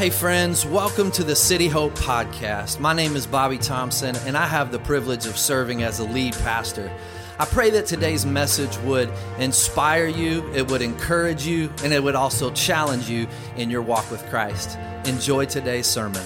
Hey, friends, welcome to the City Hope Podcast. My name is Bobby Thompson, and I have the privilege of serving as a lead pastor. I pray that today's message would inspire you, it would encourage you, and it would also challenge you in your walk with Christ. Enjoy today's sermon.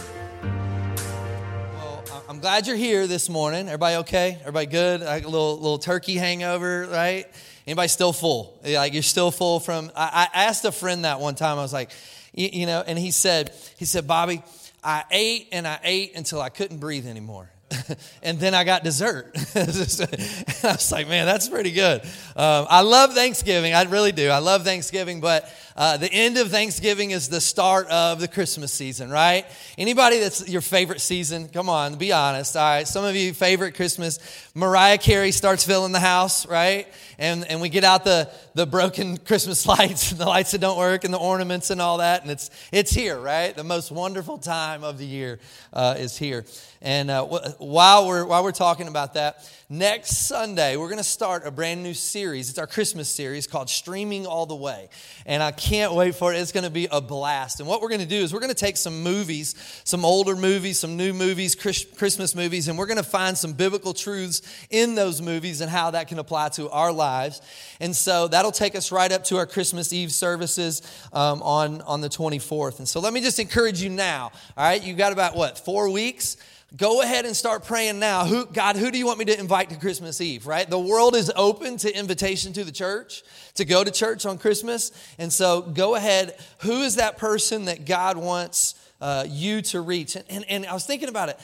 Well, I'm glad you're here this morning. Everybody okay? Everybody good? Like a little little turkey hangover, right? Anybody still full? Like you're still full from? I, I asked a friend that one time. I was like, you, you know, and he said, he said, Bobby, I ate and I ate until I couldn't breathe anymore. and then I got dessert. I was like, man, that's pretty good. Um, I love Thanksgiving. I really do. I love Thanksgiving, but uh, the end of Thanksgiving is the start of the Christmas season, right? Anybody that's your favorite season? Come on, be honest. All right, some of you favorite Christmas. Mariah Carey starts filling the house, right? And and we get out the the broken Christmas lights, and the lights that don't work, and the ornaments and all that, and it's it's here, right? The most wonderful time of the year uh, is here. And uh, while we're while we're talking about that, next Sunday we're going to start a brand new series. It's our Christmas series called Streaming All the Way, and I can't wait for it. It's going to be a blast. And what we're going to do is we're going to take some movies, some older movies, some new movies, Christmas movies, and we're going to find some biblical truths in those movies and how that can apply to our lives. And so that'll take us right up to our Christmas Eve services um, on on the 24th. And so let me just encourage you now. All right, You've got about what four weeks go ahead and start praying now. Who, God, who do you want me to invite to Christmas Eve, right? The world is open to invitation to the church, to go to church on Christmas. And so go ahead. Who is that person that God wants uh, you to reach? And, and, and I was thinking about it.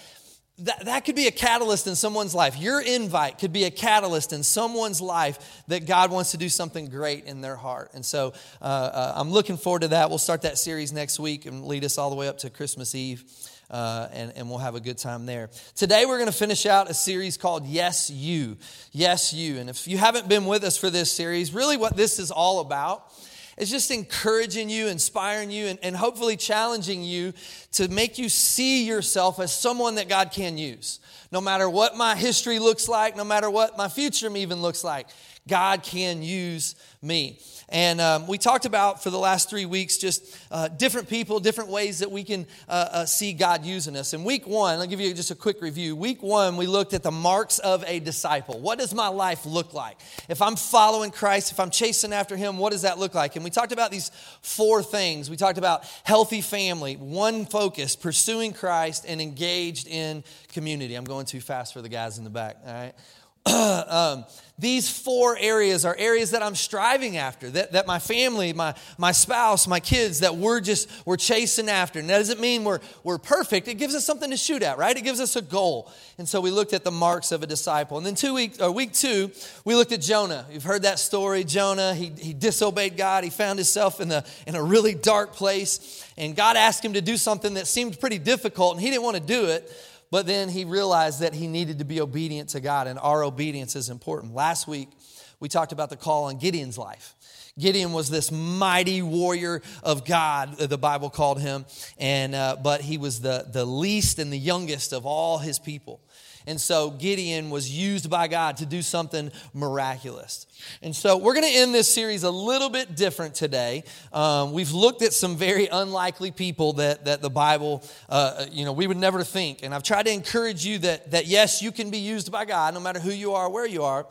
That, that could be a catalyst in someone's life. Your invite could be a catalyst in someone's life that God wants to do something great in their heart. And so uh, uh, I'm looking forward to that. We'll start that series next week and lead us all the way up to Christmas Eve uh, and, and we'll have a good time there. Today, we're going to finish out a series called Yes, You. Yes, You. And if you haven't been with us for this series, really what this is all about is just encouraging you, inspiring you, and, and hopefully challenging you to make you see yourself as someone that God can use. No matter what my history looks like, no matter what my future even looks like, God can use me. And um, we talked about for the last three weeks just uh, different people, different ways that we can uh, uh, see God using us. In week one, I'll give you just a quick review. Week one, we looked at the marks of a disciple. What does my life look like? If I'm following Christ, if I'm chasing after Him, what does that look like? And we talked about these four things. We talked about healthy family, one focus, pursuing Christ, and engaged in community. I'm going too fast for the guys in the back, all right? um, these four areas are areas that I'm striving after, that, that my family, my, my spouse, my kids, that we're just, we're chasing after. And that doesn't mean we're, we're perfect. It gives us something to shoot at, right? It gives us a goal. And so we looked at the marks of a disciple. And then two weeks, or week two, we looked at Jonah. You've heard that story. Jonah, he, he disobeyed God. He found himself in, the, in a really dark place. And God asked him to do something that seemed pretty difficult, and he didn't want to do it. But then he realized that he needed to be obedient to God, and our obedience is important. Last week, we talked about the call on Gideon's life. Gideon was this mighty warrior of God, the Bible called him, and, uh, but he was the, the least and the youngest of all his people. And so Gideon was used by God to do something miraculous. And so we're going to end this series a little bit different today. Um, we've looked at some very unlikely people that, that the Bible, uh, you know, we would never think. And I've tried to encourage you that, that yes, you can be used by God no matter who you are, where you are.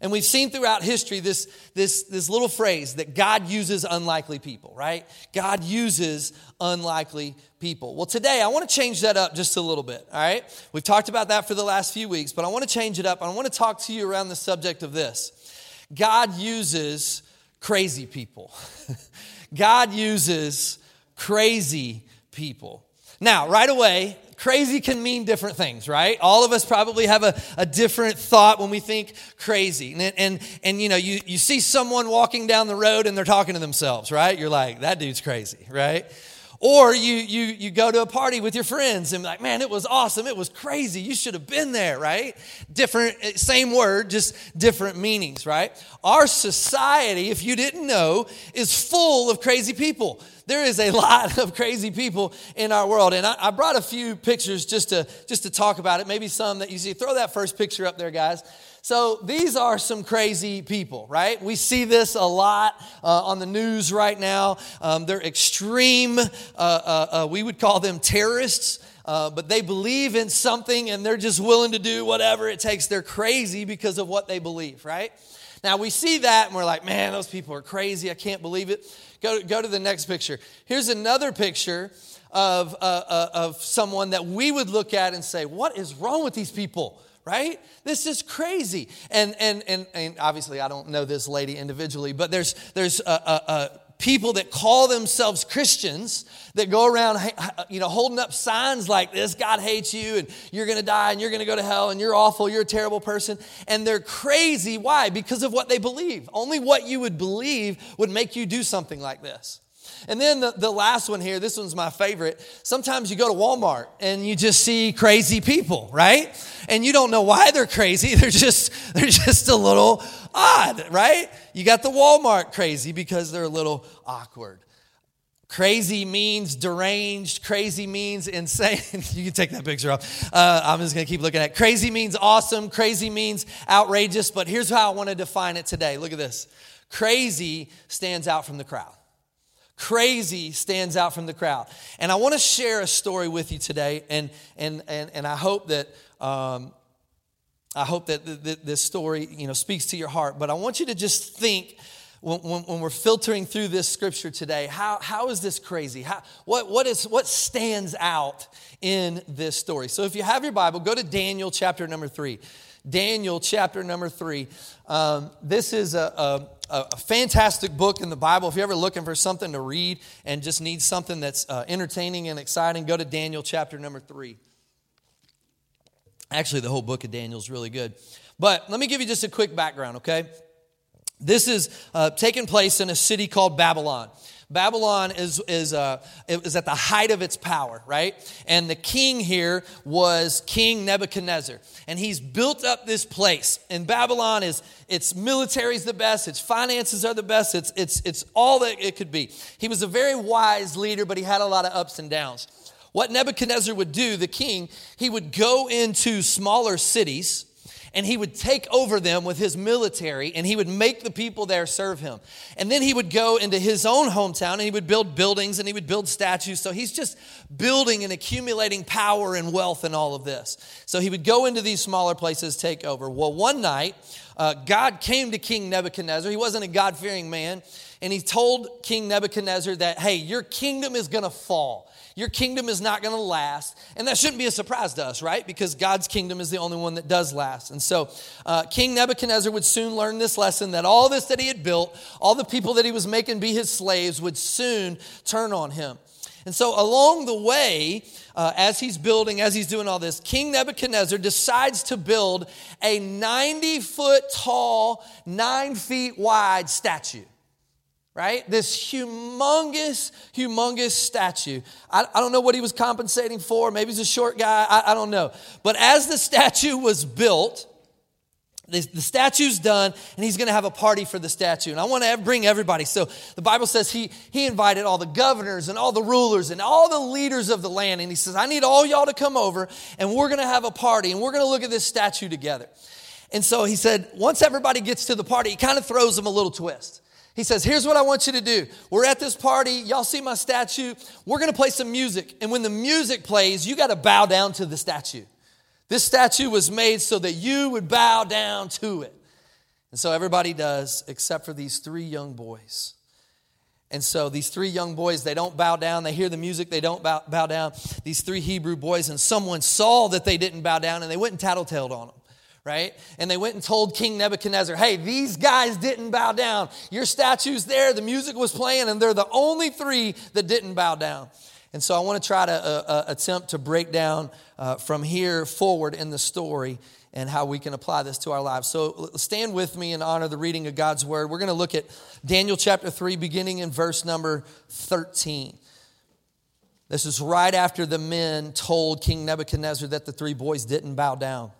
And we've seen throughout history this, this, this little phrase that God uses unlikely people, right? God uses unlikely people. Well, today I want to change that up just a little bit, all right? We've talked about that for the last few weeks, but I want to change it up. I want to talk to you around the subject of this God uses crazy people. God uses crazy people. Now, right away, crazy can mean different things, right? All of us probably have a, a different thought when we think crazy. And, and, and, you know, you, you see someone walking down the road and they're talking to themselves, right? You're like, that dude's crazy, right? Or you, you, you go to a party with your friends and like, man, it was awesome. It was crazy. You should have been there, right? Different, eh, same word, just different meanings, right? Our society, if you didn't know, is full of crazy people. There is a lot of crazy people in our world. And I, I brought a few pictures just to, just to talk about it. Maybe some that you see. Throw that first picture up there, guys. So these are some crazy people, right? We see this a lot uh, on the news right now. Um, they're extreme, uh, uh, uh we would call them terrorists. Uh, but they believe in something and they're just willing to do whatever it takes. They're crazy because of what they believe, right? Now we see that and we're like, man, those people are crazy. I can't believe it. Go, go to the next picture. Here's another picture of, uh, uh, of someone that we would look at and say, what is wrong with these people? right this is crazy and and and, and obviously i don't know this lady individually but there's there's a, a people that call themselves Christians that go around, you know, holding up signs like this God hates you and you're going to die and you're going to go to hell and you're awful, you're a terrible person. And they're crazy. Why? Because of what they believe. Only what you would believe would make you do something like this. And then the, the last one here, this one's my favorite. Sometimes you go to Walmart and you just see crazy people, right? And you don't know why they're crazy. They're just, they're just a little odd, right? You got the Walmart crazy because they're a little awkward. Crazy means deranged. Crazy means insane. you can take that picture off. Uh, I'm just going to keep looking at it. Crazy means awesome. Crazy means outrageous. But here's how I want to define it today. Look at this. Crazy stands out from the crowd. Crazy stands out from the crowd. And I want to share a story with you today. And, and, and, and I hope that um, I hope that this story, you know, speaks to your heart. But I want you to just think when, when, when, we're filtering through this scripture today, how, how is this crazy? How, what, what, is, what stands out in this story? So if you have your Bible, go to Daniel chapter number three. Daniel chapter number three. Um, this is a, a, a, fantastic book in the Bible. If you're ever looking for something to read and just need something that's uh, entertaining and exciting, go to Daniel chapter number three. Actually, the whole book of Daniel is really good. But let me give you just a quick background, okay? This is uh, taking place in a city called Babylon. Babylon is, is, uh, is at the height of its power, right? And the king here was King Nebuchadnezzar. And he's built up this place. And Babylon is, its military is the best, its finances are the best, it's, it's, it's all that it could be. He was a very wise leader, but he had a lot of ups and downs. What Nebuchadnezzar would do, the king, he would go into smaller cities and he would take over them with his military and he would make the people there serve him. And then he would go into his own hometown and he would build buildings and he would build statues. So he's just building and accumulating power and wealth and all of this. So he would go into these smaller places, take over. Well, one night, uh, God came to King Nebuchadnezzar. He wasn't a God fearing man. And he told King Nebuchadnezzar that, hey, your kingdom is going to fall. Your kingdom is not going to last. And that shouldn't be a surprise to us, right? Because God's kingdom is the only one that does last. And so uh, King Nebuchadnezzar would soon learn this lesson that all this that he had built, all the people that he was making be his slaves, would soon turn on him. And so, along the way, uh, as he's building, as he's doing all this, King Nebuchadnezzar decides to build a 90 foot tall, nine feet wide statue right? This humongous, humongous statue. I, I, don't know what he was compensating for. Maybe he's a short guy. I, I don't know. But as the statue was built, the, the statue's done, and he's going to have a party for the statue. And I want to bring everybody. So the Bible says he, he invited all the governors and all the rulers and all the leaders of the land. And he says, I need all y'all to come over, and we're going to have a party, and we're going to look at this statue together. And so he said, once everybody gets to the party, he kind of throws them a little twist. He says, Here's what I want you to do. We're at this party. Y'all see my statue. We're going to play some music. And when the music plays, you got to bow down to the statue. This statue was made so that you would bow down to it. And so everybody does, except for these three young boys. And so these three young boys, they don't bow down. They hear the music, they don't bow, bow down. These three Hebrew boys, and someone saw that they didn't bow down and they went and tattletaled on them right? And they went and told King Nebuchadnezzar, hey, these guys didn't bow down. Your statue's there, the music was playing, and they're the only three that didn't bow down. And so I want to try to uh, uh, attempt to break down uh, from here forward in the story and how we can apply this to our lives. So stand with me and honor the reading of God's word. We're going to look at Daniel chapter 3, beginning in verse number 13. This is right after the men told King Nebuchadnezzar that the three boys didn't bow down.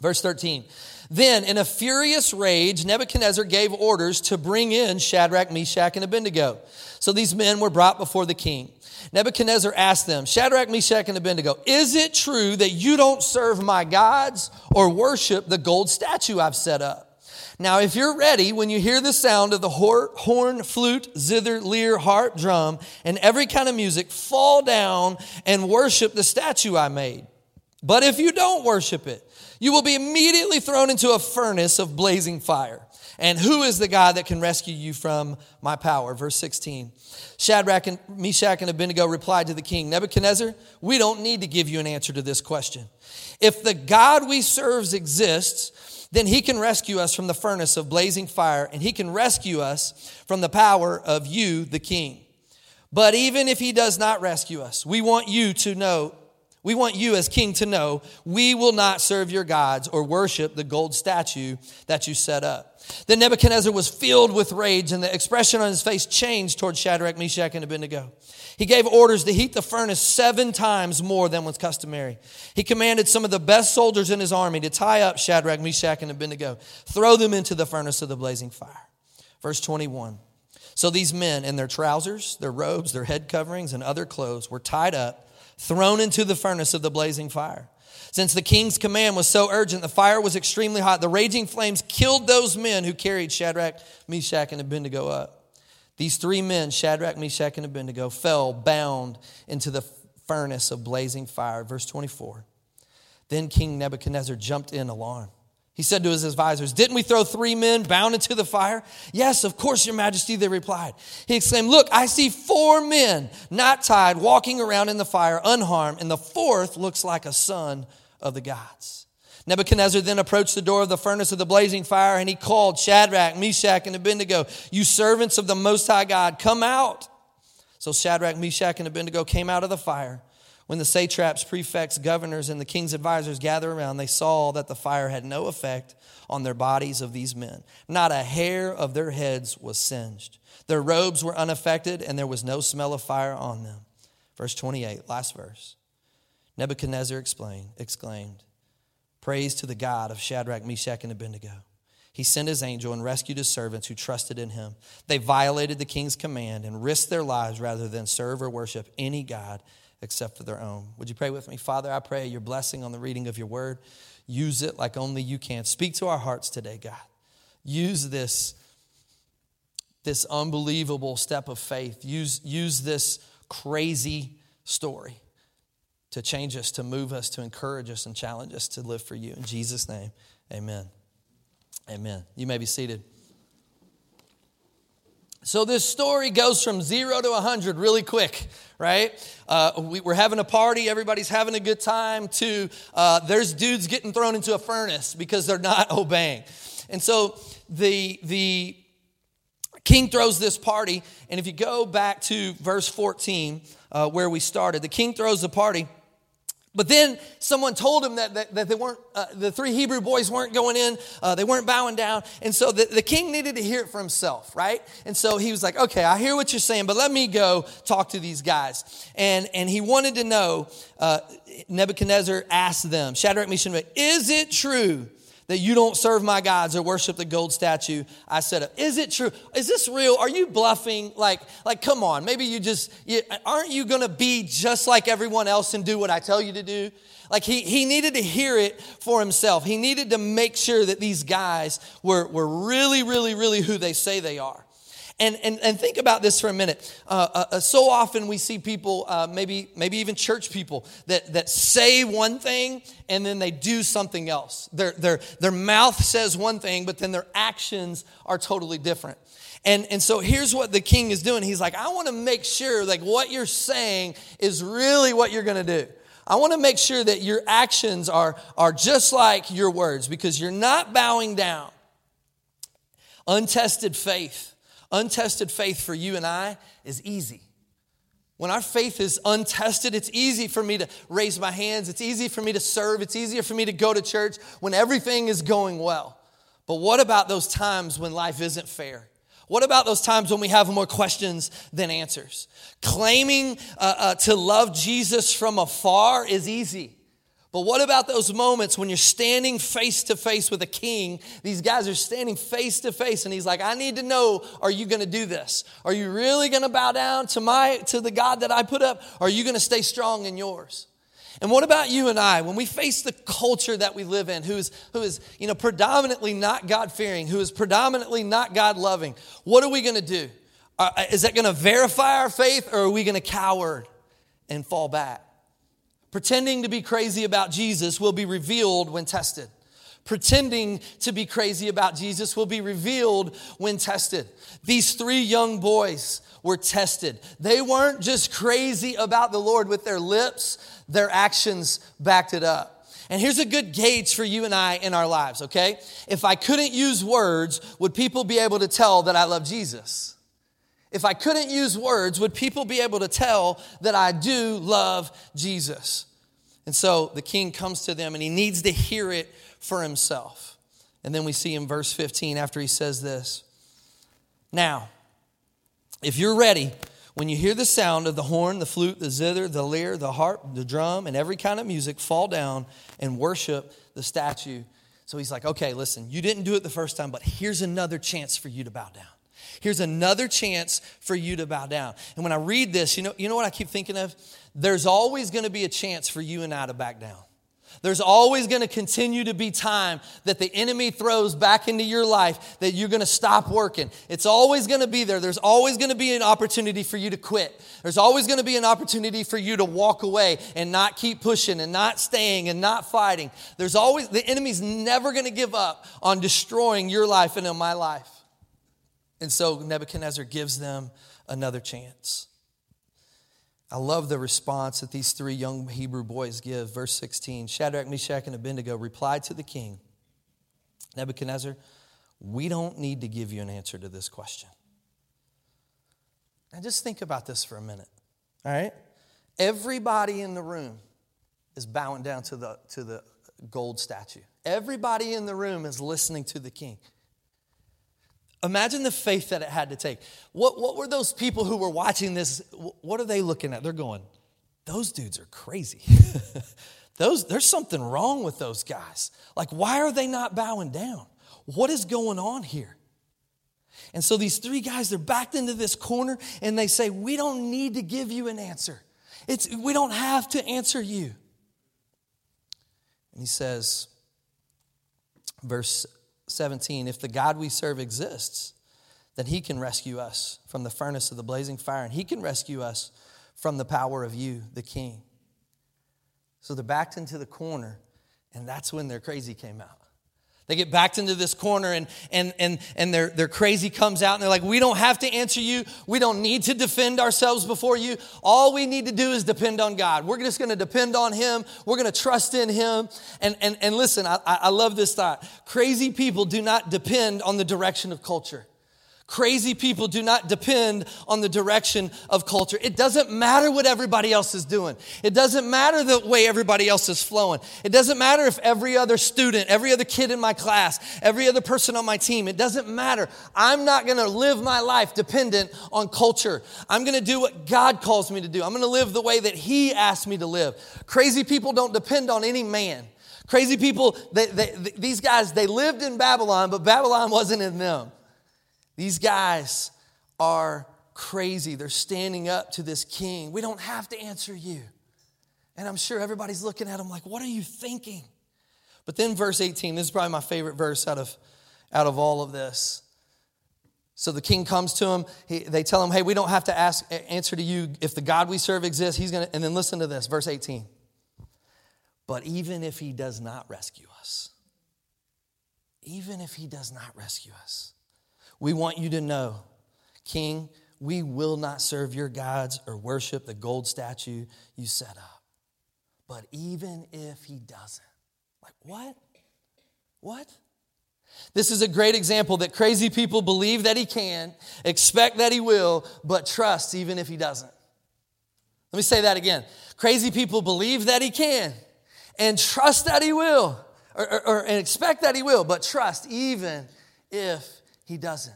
Verse 13. Then, in a furious rage, Nebuchadnezzar gave orders to bring in Shadrach, Meshach, and Abednego. So these men were brought before the king. Nebuchadnezzar asked them, Shadrach, Meshach, and Abednego, is it true that you don't serve my gods or worship the gold statue I've set up? Now, if you're ready, when you hear the sound of the horn, flute, zither, lyre, harp, drum, and every kind of music, fall down and worship the statue I made. But if you don't worship it, you will be immediately thrown into a furnace of blazing fire. And who is the God that can rescue you from my power? Verse 16. Shadrach and Meshach and Abednego replied to the king, Nebuchadnezzar, we don't need to give you an answer to this question. If the God we serve exists, then he can rescue us from the furnace of blazing fire, and he can rescue us from the power of you, the king. But even if he does not rescue us, we want you to know we want you as king to know we will not serve your gods or worship the gold statue that you set up. Then Nebuchadnezzar was filled with rage, and the expression on his face changed toward Shadrach, Meshach, and Abednego. He gave orders to heat the furnace seven times more than was customary. He commanded some of the best soldiers in his army to tie up Shadrach, Meshach, and Abednego, throw them into the furnace of the blazing fire. Verse 21. So these men, in their trousers, their robes, their head coverings, and other clothes, were tied up thrown into the furnace of the blazing fire. Since the king's command was so urgent, the fire was extremely hot. The raging flames killed those men who carried Shadrach, Meshach, and Abednego up. These three men, Shadrach, Meshach, and Abednego, fell bound into the furnace of blazing fire. Verse 24. Then King Nebuchadnezzar jumped in alarm. He said to his advisors, Didn't we throw three men bound into the fire? Yes, of course, your majesty, they replied. He exclaimed, Look, I see four men not tied walking around in the fire unharmed, and the fourth looks like a son of the gods. Nebuchadnezzar then approached the door of the furnace of the blazing fire, and he called Shadrach, Meshach, and Abednego, You servants of the Most High God, come out. So Shadrach, Meshach, and Abednego came out of the fire. When the satraps, prefects, governors, and the king's advisors gathered around, they saw that the fire had no effect on their bodies of these men. Not a hair of their heads was singed. Their robes were unaffected, and there was no smell of fire on them. Verse 28, last verse. Nebuchadnezzar explained, exclaimed, Praise to the God of Shadrach, Meshach, and Abednego. He sent his angel and rescued his servants who trusted in him. They violated the king's command and risked their lives rather than serve or worship any God except for their own. Would you pray with me? Father, I pray your blessing on the reading of your word. Use it like only you can. Speak to our hearts today, God. Use this, this unbelievable step of faith. Use, use this crazy story to change us, to move us, to encourage us, and challenge us to live for you. In Jesus' name, amen. Amen. You may be seated. So this story goes from zero to 100 really quick, right? Uh, we, are having a party, everybody's having a good time, to uh, there's dudes getting thrown into a furnace because they're not obeying. And so the, the king throws this party, and if you go back to verse 14, uh, where we started, the king throws the party. But then someone told him that, that, that they weren't, uh, the three Hebrew boys weren't going in, uh, they weren't bowing down. And so the, the king needed to hear it for himself, right? And so he was like, okay, I hear what you're saying, but let me go talk to these guys. And, and he wanted to know, uh, Nebuchadnezzar asked them, Shadrach, Meshach, is it true that you don't serve my gods or worship the gold statue I set up. Is it true? Is this real? Are you bluffing? Like, like, come on. Maybe you just, you, aren't you going to be just like everyone else and do what I tell you to do? Like he, he needed to hear it for himself. He needed to make sure that these guys were, were really, really, really who they say they are. And, and, and think about this for a minute. Uh, uh, uh, so often we see people, uh, maybe, maybe even church people, that, that say one thing and then they do something else. Their, their, their mouth says one thing, but then their actions are totally different. And, and so here's what the king is doing. He's like, I want to make sure like what you're saying is really what you're going to do. I want to make sure that your actions are, are just like your words because you're not bowing down. Untested faith Untested faith for you and I is easy. When our faith is untested, it's easy for me to raise my hands. It's easy for me to serve. It's easier for me to go to church when everything is going well. But what about those times when life isn't fair? What about those times when we have more questions than answers? Claiming uh, uh, to love Jesus from afar is easy. But what about those moments when you're standing face to face with a king? These guys are standing face to face, and he's like, I need to know, are you gonna do this? Are you really gonna bow down to my to the God that I put up? Are you gonna stay strong in yours? And what about you and I when we face the culture that we live in, who is, who is you know, predominantly not God fearing, who is predominantly not God loving? What are we going to do? Uh, is that going to verify our faith or are we going to cower and fall back? Pretending to be crazy about Jesus will be revealed when tested. Pretending to be crazy about Jesus will be revealed when tested. These three young boys were tested. They weren't just crazy about the Lord with their lips, their actions backed it up. And here's a good gauge for you and I in our lives, okay? If I couldn't use words, would people be able to tell that I love Jesus? If I couldn't use words, would people be able to tell that I do love Jesus? And so the king comes to them and he needs to hear it for himself. And then we see in verse 15 after he says this Now, if you're ready, when you hear the sound of the horn, the flute, the zither, the lyre, the harp, the drum, and every kind of music, fall down and worship the statue. So he's like, okay, listen, you didn't do it the first time, but here's another chance for you to bow down. Here's another chance for you to bow down. And when I read this, you know, you know what I keep thinking of? There's always going to be a chance for you and I to back down. There's always going to continue to be time that the enemy throws back into your life that you're going to stop working. It's always going to be there. There's always going to be an opportunity for you to quit. There's always going to be an opportunity for you to walk away and not keep pushing and not staying and not fighting. There's always, the enemy's never going to give up on destroying your life and in my life. And so Nebuchadnezzar gives them another chance. I love the response that these three young Hebrew boys give. Verse 16 Shadrach, Meshach, and Abednego replied to the king Nebuchadnezzar, we don't need to give you an answer to this question. Now just think about this for a minute. All right? Everybody in the room is bowing down to the, to the gold statue. Everybody in the room is listening to the king. Imagine the faith that it had to take. What, what were those people who were watching this? What are they looking at? They're going, those dudes are crazy. those, there's something wrong with those guys. Like, why are they not bowing down? What is going on here? And so these three guys, they're backed into this corner and they say, We don't need to give you an answer. It's, we don't have to answer you. And he says, verse 17 if the God we serve exists, then he can rescue us from the furnace of the blazing fire, and he can rescue us from the power of you, the king. So they're backed into the corner, and that's when their crazy came out. They get backed into this corner and, and, and, and their, their crazy comes out and they're like, We don't have to answer you. We don't need to defend ourselves before you. All we need to do is depend on God. We're just going to depend on Him. We're going to trust in Him. And, and, and listen, I, I love this thought. Crazy people do not depend on the direction of culture. Crazy people do not depend on the direction of culture. It doesn't matter what everybody else is doing. It doesn't matter the way everybody else is flowing. It doesn't matter if every other student, every other kid in my class, every other person on my team, it doesn't matter. I'm not going to live my life dependent on culture. I'm going to do what God calls me to do. I'm going to live the way that He asked me to live. Crazy people don't depend on any man. Crazy people, they, they, these guys, they lived in Babylon, but Babylon wasn't in them. These guys are crazy. They're standing up to this king. We don't have to answer you. And I'm sure everybody's looking at him like, what are you thinking? But then verse 18, this is probably my favorite verse out of, out of all of this. So the king comes to him. He, they tell him, hey, we don't have to ask answer to you. If the God we serve exists, he's going to, and then listen to this, verse 18. But even if he does not rescue us, even if he does not rescue us, we want you to know, King, we will not serve your gods or worship the gold statue you set up. But even if he doesn't, like what? What? This is a great example that crazy people believe that he can, expect that he will, but trust even if he doesn't. Let me say that again. Crazy people believe that he can and trust that he will, or, or, or and expect that he will, but trust even if he doesn't.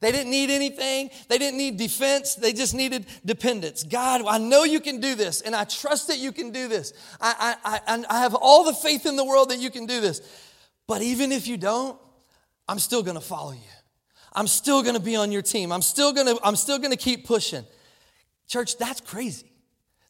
They didn't need anything. They didn't need defense. They just needed dependence. God, I know you can do this, and I trust that you can do this. I, I, I, I have all the faith in the world that you can do this. But even if you don't, I'm still going to follow you. I'm still going to be on your team. I'm still going to I'm still going to keep pushing. Church, that's crazy.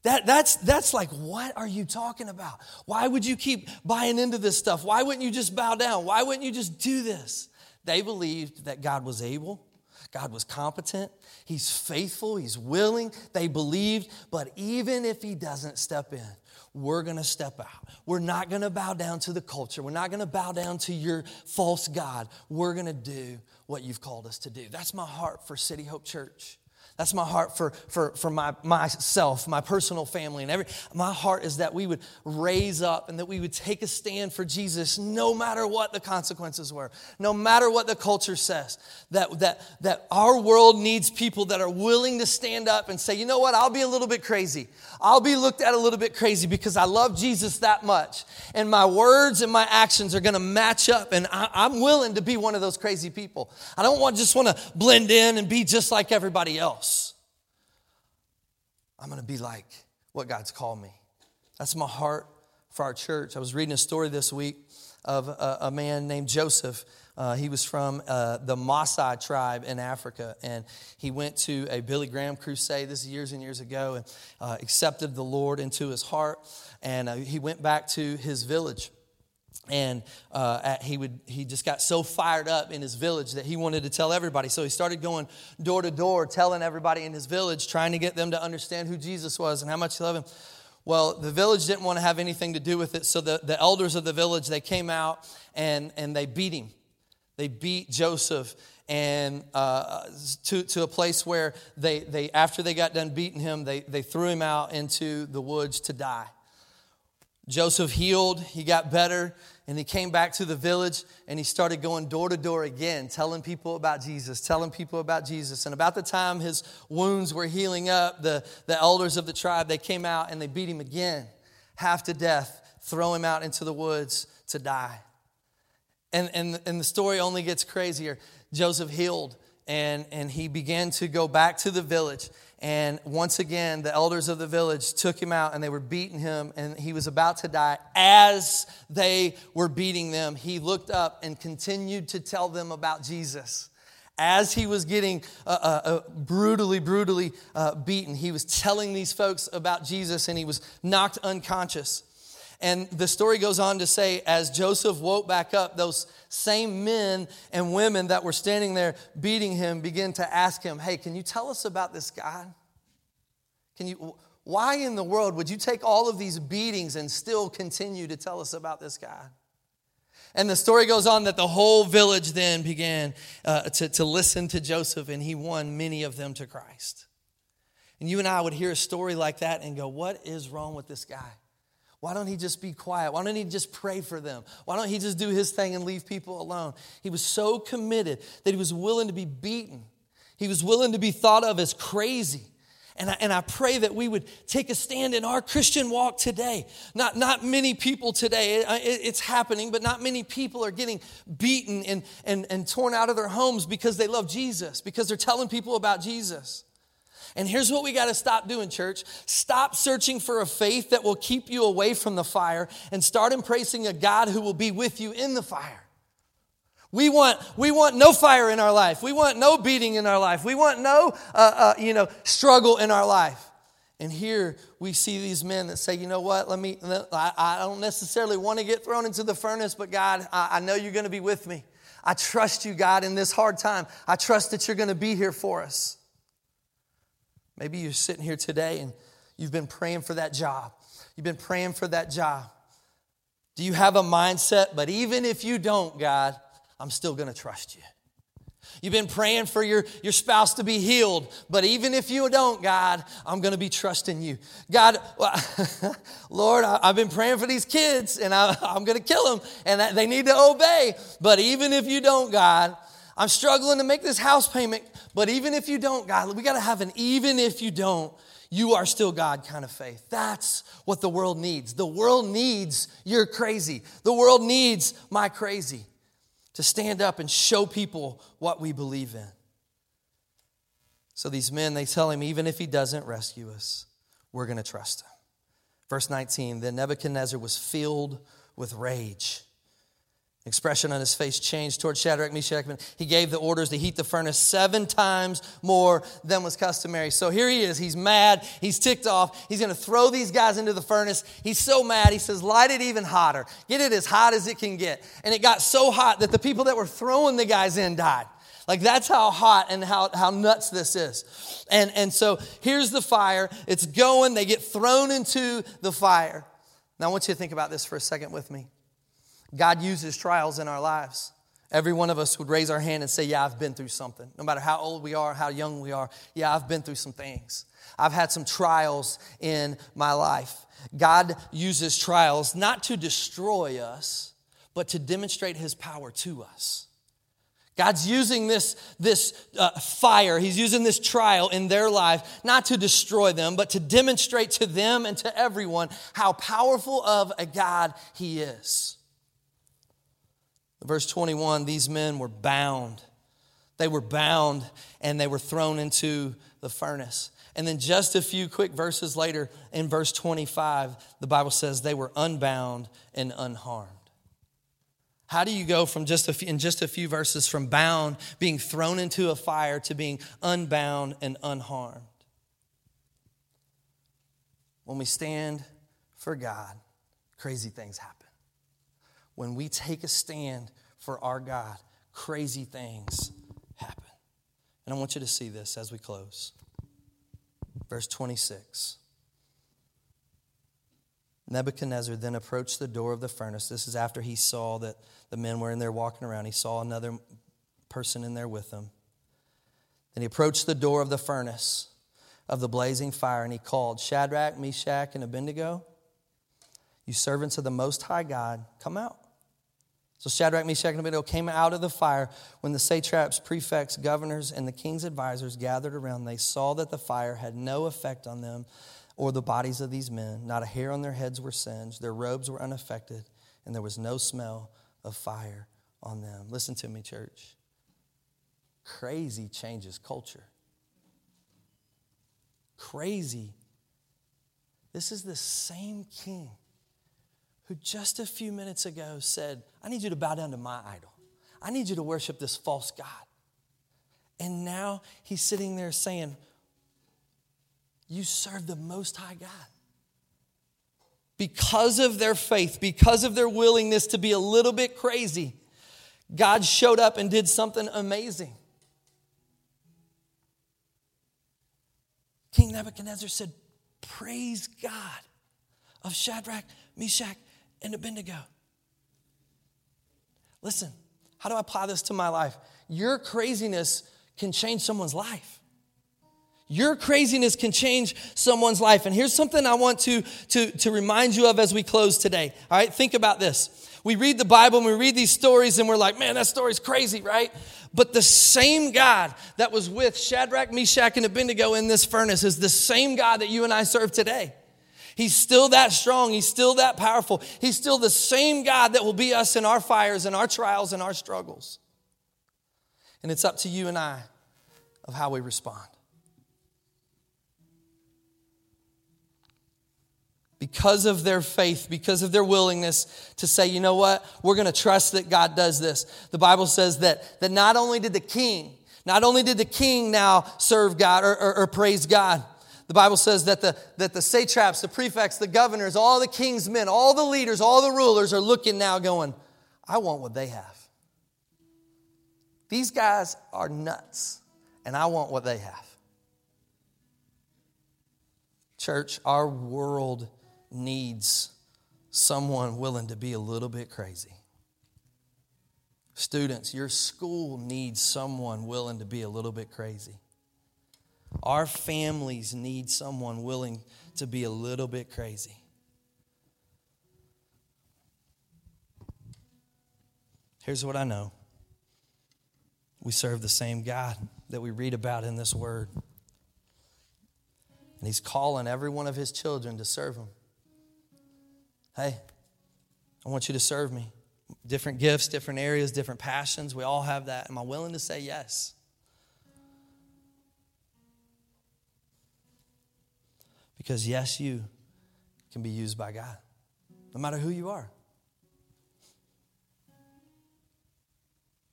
That, that's, that's like, what are you talking about? Why would you keep buying into this stuff? Why wouldn't you just bow down? Why wouldn't you just do this? They believed that God was able, God was competent, He's faithful, He's willing. They believed, but even if He doesn't step in, we're gonna step out. We're not gonna bow down to the culture. We're not gonna bow down to your false God. We're gonna do what you've called us to do. That's my heart for City Hope Church. That's my heart for, for, for my, myself, my personal family, and every. My heart is that we would raise up and that we would take a stand for Jesus no matter what the consequences were, no matter what the culture says. That, that, that our world needs people that are willing to stand up and say, you know what, I'll be a little bit crazy. I'll be looked at a little bit crazy because I love Jesus that much. And my words and my actions are going to match up. And I, I'm willing to be one of those crazy people. I don't want, just want to blend in and be just like everybody else else. I'm going to be like what God's called me. That's my heart for our church. I was reading a story this week of a, a man named Joseph. Uh, he was from uh, the Maasai tribe in Africa, and he went to a Billy Graham crusade. This is years and years ago, and uh, accepted the Lord into his heart. And uh, he went back to his village and uh, he would he just got so fired up in his village that he wanted to tell everybody. So he started going door to door telling everybody in his village trying to get them to understand who jesus was and how much he loved him. Well the village didn't want to have anything to do with it. So the, the elders of the village they came out and and they beat him. They beat joseph and uh, to, to a place where they, they after they got done beating him they, they threw him out into the woods to die joseph healed he got better and he came back to the village and he started going door to door again, telling people about Jesus, telling people about Jesus. And about the time his wounds were healing up, the, the elders of the tribe, they came out and they beat him again, half to death, throw him out into the woods to die. And, and, and the story only gets crazier. Joseph healed and, and he began to go back to the village and once again, the elders of the village took him out and they were beating him, and he was about to die. As they were beating them, he looked up and continued to tell them about Jesus. As he was getting uh, uh, uh brutally, brutally uh, beaten, he was telling these folks about Jesus and he was knocked unconscious. And the story goes on to say, as Joseph woke back up, those same men and women that were standing there beating him began to ask him, Hey, can you tell us about this guy? Can you, why in the world would you take all of these beatings and still continue to tell us about this guy? And the story goes on that the whole village then began uh, to, to listen to Joseph, and he won many of them to Christ. And you and I would hear a story like that and go, What is wrong with this guy? Why don't he just be quiet? Why don't he just pray for them? Why don't he just do his thing and leave people alone? He was so committed that he was willing to be beaten. He was willing to be thought of as crazy. And I, and I pray that we would take a stand in our Christian walk today. Not, not many people today, it, it's happening, but not many people are getting beaten and, and, and torn out of their homes because they love Jesus, because they're telling people about Jesus. And here's what we got to stop doing, church. Stop searching for a faith that will keep you away from the fire and start embracing a God who will be with you in the fire. We want, we want no fire in our life. We want no beating in our life. We want no, uh, uh, you know, struggle in our life. And here we see these men that say, you know what, let me, I, don't necessarily want to get thrown into the furnace, but God, I know you're going to be with me. I trust you, God, in this hard time. I trust that you're going to be here for us. Maybe you're sitting here today and you've been praying for that job. You've been praying for that job. Do you have a mindset? But even if you don't, God, I'm still going to trust you. You've been praying for your, your spouse to be healed, but even if you don't, God, I'm going to be trusting you. God, Lord, I, have been praying for these kids and I, I'm going to kill them and they need to obey. But even if you don't, God, I'm struggling to make this house payment, but even if you don't, God, we got to have an even if you don't, you are still God kind of faith. That's what the world needs. The world needs you're crazy. The world needs my crazy to stand up and show people what we believe in. So these men, they tell him, even if he doesn't rescue us, we're going to trust him. Verse 19 Then Nebuchadnezzar was filled with rage. Expression on his face changed towards Shadrach, Meshach, and he gave the orders to heat the furnace seven times more than was customary. So here he is. He's mad. He's ticked off. He's going to throw these guys into the furnace. He's so mad. He says, Light it even hotter. Get it as hot as it can get. And it got so hot that the people that were throwing the guys in died. Like that's how hot and how, how nuts this is. And, and so here's the fire. It's going. They get thrown into the fire. Now I want you to think about this for a second with me. God uses trials in our lives. Every one of us would raise our hand and say, Yeah, I've been through something. No matter how old we are, how young we are, yeah, I've been through some things. I've had some trials in my life. God uses trials not to destroy us, but to demonstrate his power to us. God's using this, this uh, fire, He's using this trial in their life, not to destroy them, but to demonstrate to them and to everyone how powerful of a God He is. Verse 21 these men were bound. They were bound and they were thrown into the furnace. And then just a few quick verses later, in verse 25, the Bible says they were unbound and unharmed. How do you go from just a few, in just a few verses from bound, being thrown into a fire, to being unbound and unharmed? When we stand for God, crazy things happen. When we take a stand for our God, crazy things happen. And I want you to see this as we close. Verse 26. Nebuchadnezzar then approached the door of the furnace. This is after he saw that the men were in there walking around. He saw another person in there with them. Then he approached the door of the furnace of the blazing fire and he called Shadrach, Meshach, and Abednego, you servants of the Most High God, come out. So Shadrach, Meshach, and Abednego came out of the fire. When the satraps, prefects, governors, and the king's advisors gathered around, they saw that the fire had no effect on them or the bodies of these men. Not a hair on their heads were singed, their robes were unaffected, and there was no smell of fire on them. Listen to me, church. Crazy changes culture. Crazy. This is the same king who just a few minutes ago said, I need you to bow down to my idol. I need you to worship this false God. And now he's sitting there saying, you serve the Most High God. Because of their faith, because of their willingness to be a little bit crazy, God showed up and did something amazing. King Nebuchadnezzar said, Praise God of Shadrach, Meshach, and Abednego. Listen, how do I apply this to my life? Your craziness can change someone's life. Your craziness can change someone's life. And here's something I want to, to, to remind you of as we close today. All right, think about this. We read the Bible and we read these stories and we're like, man, that story's crazy, right? But the same God that was with Shadrach, Meshach, and Abednego in this furnace is the same God that you and I serve today. He's still that strong. He's still that powerful. He's still the same God that will be us in our fires and our trials and our struggles. And it's up to you and I of how we respond. because of their faith, because of their willingness to say, you know what, we're going to trust that God does this. The Bible says that, that not only did the king, not only did the king now serve God or, or, or praise God, the Bible says that the, that the satraps, the prefects, the governors, all the king's men, all the leaders, all the rulers are looking now going, I want what they have. These guys are nuts, and I want what they have. Church, our world needs someone willing to be a little bit crazy. Students, your school needs someone willing to be a little bit crazy. Our families need someone willing to be a little bit crazy. Here's what I know we serve the same God that we read about in this word. And He's calling every one of His children to serve Him. Hey, I want you to serve me. Different gifts, different areas, different passions. We all have that. Am I willing to say yes? Because, yes, you can be used by God, no matter who you are.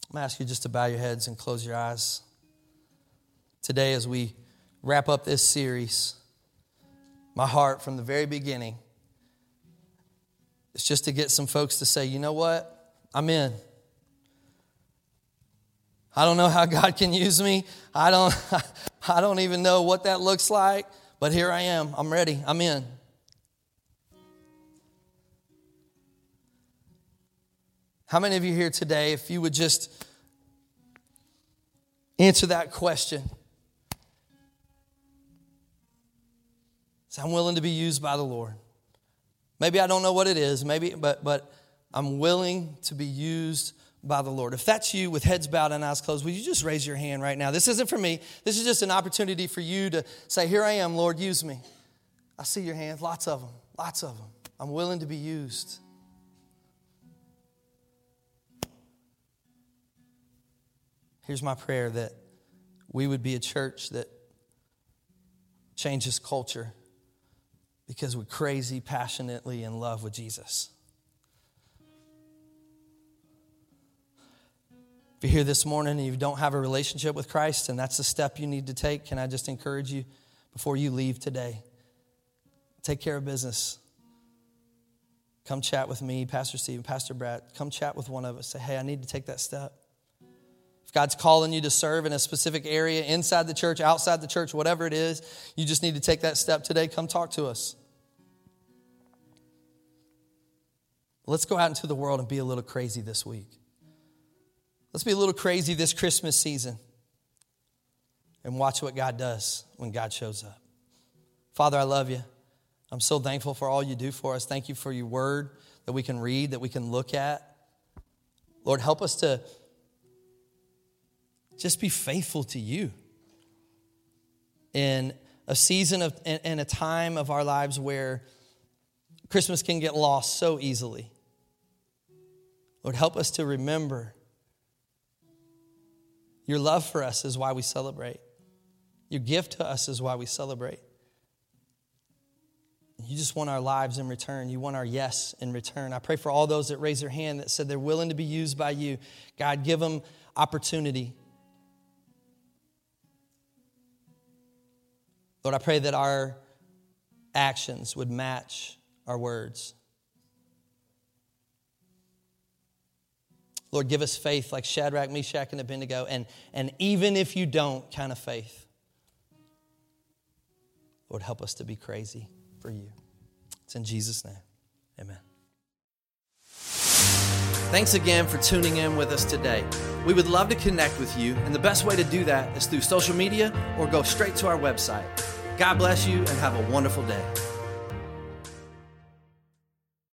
I'm going to ask you just to bow your heads and close your eyes. Today, as we wrap up this series, my heart from the very beginning is just to get some folks to say, you know what? I'm in. I don't know how God can use me. I don't, I don't even know what that looks like, but here I am. I'm ready. I'm in. How many of you here today, if you would just answer that question? Say, I'm willing to be used by the Lord. Maybe I don't know what it is, maybe, but but I'm willing to be used by the Lord. If that's you with heads bowed and eyes closed, will you just raise your hand right now? This isn't for me. This is just an opportunity for you to say, Here I am, Lord, use me. I see your hands, lots of them, lots of them. I'm willing to be used. Here's my prayer that we would be a church that changes culture because we're crazy, passionately in love with Jesus. You're here this morning and you don't have a relationship with Christ and that's the step you need to take, can I just encourage you before you leave today? Take care of business. Come chat with me, Pastor Steve, Pastor Brad. Come chat with one of us. Say, hey, I need to take that step. If God's calling you to serve in a specific area, inside the church, outside the church, whatever it is, you just need to take that step today. Come talk to us. Let's go out into the world and be a little crazy this week. Let's be a little crazy this Christmas season and watch what God does when God shows up. Father, I love you. I'm so thankful for all you do for us. Thank you for your word that we can read, that we can look at. Lord, help us to just be faithful to you in a season of in a time of our lives where Christmas can get lost so easily. Lord, help us to remember your love for us is why we celebrate. Your gift to us is why we celebrate. You just want our lives in return. You want our yes in return. I pray for all those that raise their hand that said they're willing to be used by you. God, give them opportunity. Lord, I pray that our actions would match our words. Lord, give us faith like Shadrach, Meshach, and Abednego, and, and even if you don't, kind of faith. Lord, help us to be crazy for you. It's in Jesus' name. Amen. Thanks again for tuning in with us today. We would love to connect with you, and the best way to do that is through social media or go straight to our website. God bless you and have a wonderful day.